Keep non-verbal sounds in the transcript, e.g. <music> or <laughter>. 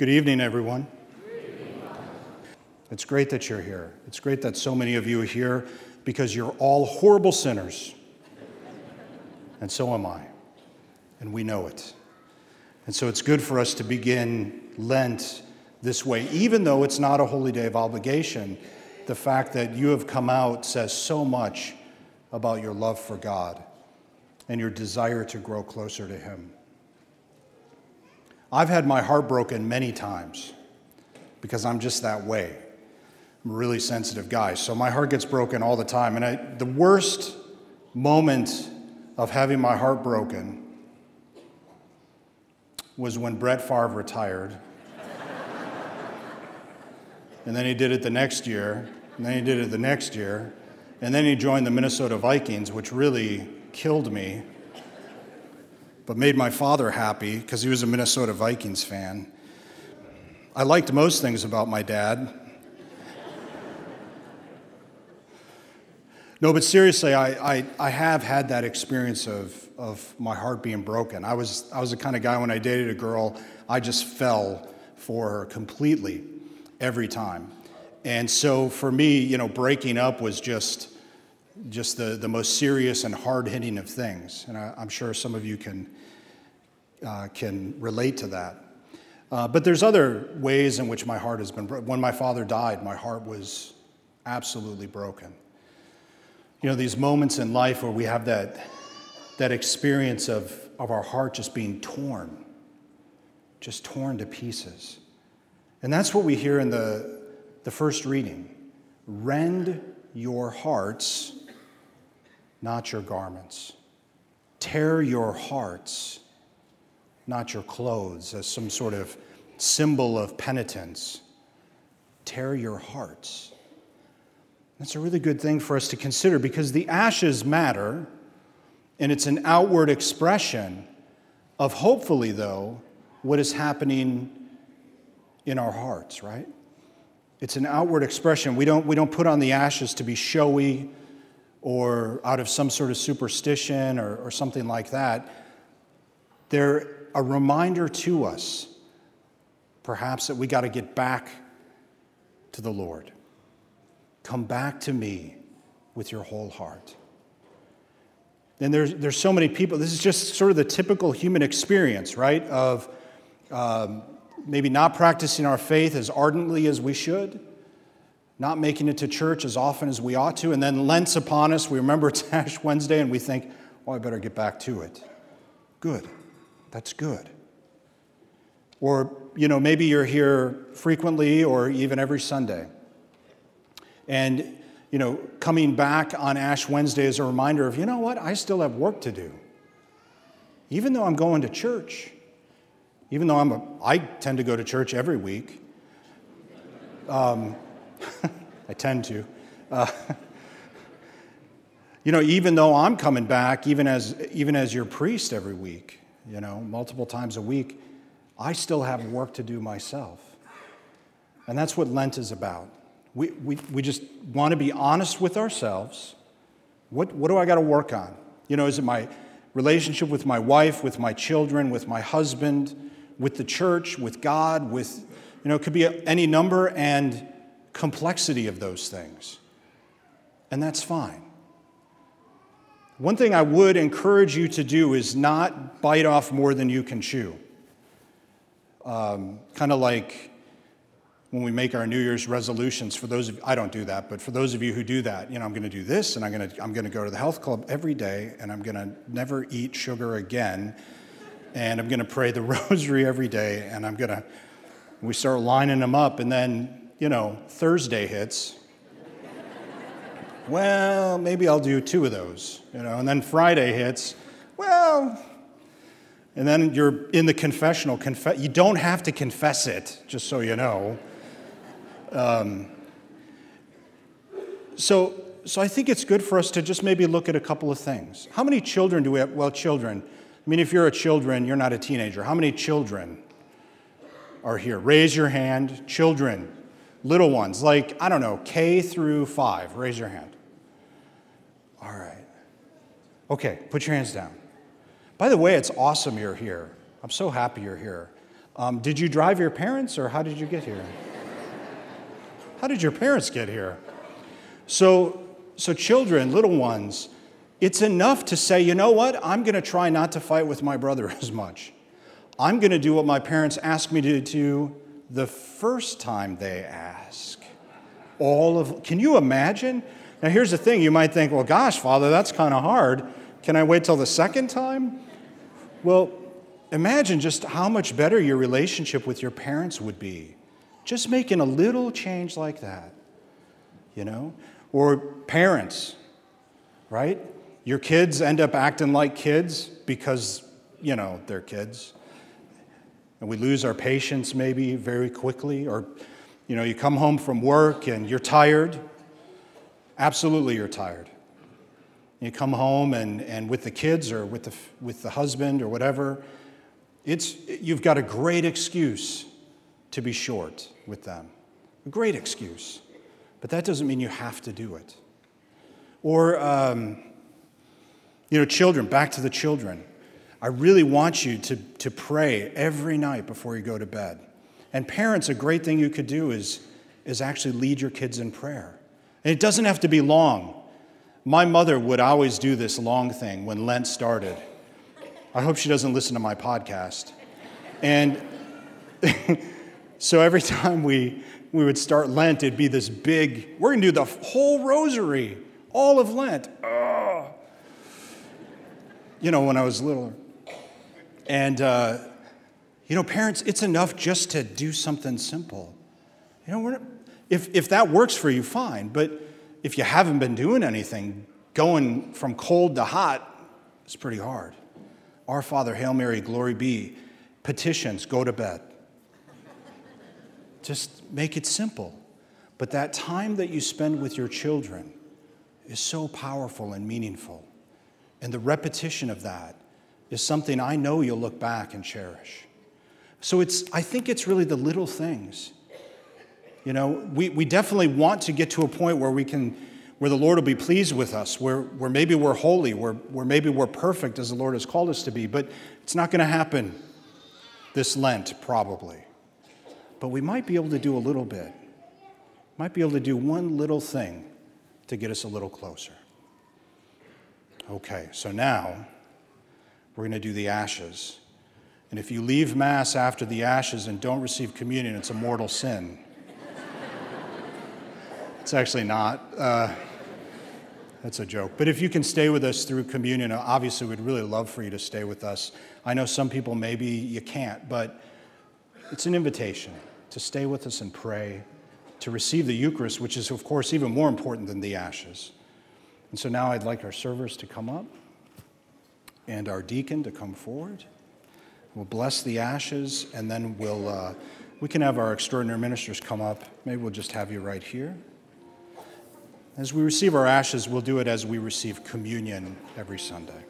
Good evening, everyone. It's great that you're here. It's great that so many of you are here because you're all horrible sinners. And so am I. And we know it. And so it's good for us to begin Lent this way, even though it's not a holy day of obligation. The fact that you have come out says so much about your love for God and your desire to grow closer to Him. I've had my heart broken many times because I'm just that way. I'm a really sensitive guy, so my heart gets broken all the time. And I, the worst moment of having my heart broken was when Brett Favre retired. <laughs> and then he did it the next year, and then he did it the next year, and then he joined the Minnesota Vikings, which really killed me but made my father happy because he was a Minnesota Vikings fan. I liked most things about my dad. no, but seriously, I, I, I have had that experience of, of my heart being broken. I was, I was the kind of guy when I dated a girl, I just fell for her completely every time. And so for me, you know, breaking up was just just the, the most serious and hard hitting of things. And I, am sure some of you can, uh, can relate to that. Uh, but there's other ways in which my heart has been broken. When my father died, my heart was absolutely broken. You know, these moments in life where we have that, that experience of, of our heart just being torn, just torn to pieces. And that's what we hear in the, the first reading. Rend your hearts not your garments. Tear your hearts, not your clothes, as some sort of symbol of penitence. Tear your hearts. That's a really good thing for us to consider because the ashes matter, and it's an outward expression of hopefully, though, what is happening in our hearts, right? It's an outward expression. We don't, we don't put on the ashes to be showy or out of some sort of superstition or, or something like that. They're a reminder to us, perhaps, that we got to get back to the Lord. Come back to me with your whole heart. And there's, there's so many people, this is just sort of the typical human experience, right? Of um, maybe not practicing our faith as ardently as we should not making it to church as often as we ought to, and then Lent's upon us. We remember it's <laughs> Ash Wednesday and we think, oh, I better get back to it. Good. That's good. Or, you know, maybe you're here frequently or even every Sunday. And, you know, coming back on Ash Wednesday is a reminder of, you know what, I still have work to do. Even though I'm going to church, even though I'm a, I tend to go to church every week. Um, <laughs> I tend to. Uh, <laughs> you know, even though I'm coming back, even as, even as your priest every week, you know, multiple times a week, I still have work to do myself. And that's what Lent is about. We, we, we just want to be honest with ourselves. What, what do I got to work on? You know, is it my relationship with my wife, with my children, with my husband, with the church, with God, with, you know, it could be any number, and complexity of those things. And that's fine. One thing I would encourage you to do is not bite off more than you can chew. Um, kind of like when we make our New Year's resolutions. For those of I don't do that, but for those of you who do that, you know, I'm going to do this, and I'm going to I'm going to go to the health club every day, and I'm going to never eat sugar again, and I'm going to pray the <laughs> rosary every day, and I'm going to. We start lining them up, and then you know, Thursday hits, well, maybe I'll do two of those, you know, and then Friday hits, well, and then you're in the confessional. Conf- you don't have to confess it, just so you know. Um, so, so I think it's good for us to just maybe look at a couple of things. How many children do we have? Well, children. I mean, if you're a children, you're not a teenager. How many children are here? Raise your hand. Children little ones, like, I don't know, K through five. Raise your hand. All right. Okay, put your hands down. By the way, it's awesome you're here. I'm so happy you're here. Um, did you drive your parents, or how did you get here? how did your parents get here? So, so children, little ones, it's enough to say, you know what? I'm going to try not to fight with my brother <laughs> as much. I'm going to do what my parents asked me to do the first time they ask. All of, can you imagine? Now, here's the thing you might think, well, gosh, Father, that's kind of hard. Can I wait till the second time? Well, imagine just how much better your relationship with your parents would be. Just making a little change like that, you know? Or parents, right? Your kids end up acting like kids because, you know, they're kids. And we lose our patience maybe very quickly. Or, you know, you come home from work and you're tired. Absolutely, you're tired. You come home and, and with the kids or with the, with the husband or whatever, it's, you've got a great excuse to be short with them. A great excuse. But that doesn't mean you have to do it. Or, um, you know, children, back to the children. I really want you to, to pray every night before you go to bed. And parents, a great thing you could do is, is actually lead your kids in prayer. And it doesn't have to be long. My mother would always do this long thing when Lent started. I hope she doesn't listen to my podcast. And <laughs> so every time we, we would start Lent, it'd be this big, we're going to do the whole rosary, all of Lent. Oh. You know, when I was little. And, uh, you know, parents, it's enough just to do something simple. You know, if, if that works for you, fine. But if you haven't been doing anything, going from cold to hot is pretty hard. Our Father, Hail Mary, glory be. Petitions, go to bed. Just make it simple. But that time that you spend with your children is so powerful and meaningful. And the repetition of that is something I know you'll look back and cherish. So it's, I think it's really the little things. You know, we, we definitely want to get to a point where we can, where the Lord will be pleased with us, where, where maybe we're holy, where, where maybe we're perfect as the Lord has called us to be. But it's not going to happen this Lent, probably. But we might be able to do a little bit. Might be able to do one little thing to get us a little closer. Okay, so now we're going to do the ashes. And if you leave Mass after the ashes and don't receive communion, it's a mortal sin. it's actually not. Uh, that's a joke. But if you can stay with us through communion, obviously we'd really love for you to stay with us. I know some people maybe you can't, but it's an invitation to stay with us and pray, to receive the Eucharist, which is, of course, even more important than the ashes. And so now I'd like our servers to come up and our deacon to come forward. We'll bless the ashes, and then we'll, uh, we can have our extraordinary ministers come up. Maybe we'll just have you right here. As we receive our ashes, we'll do it as we receive communion every Sunday.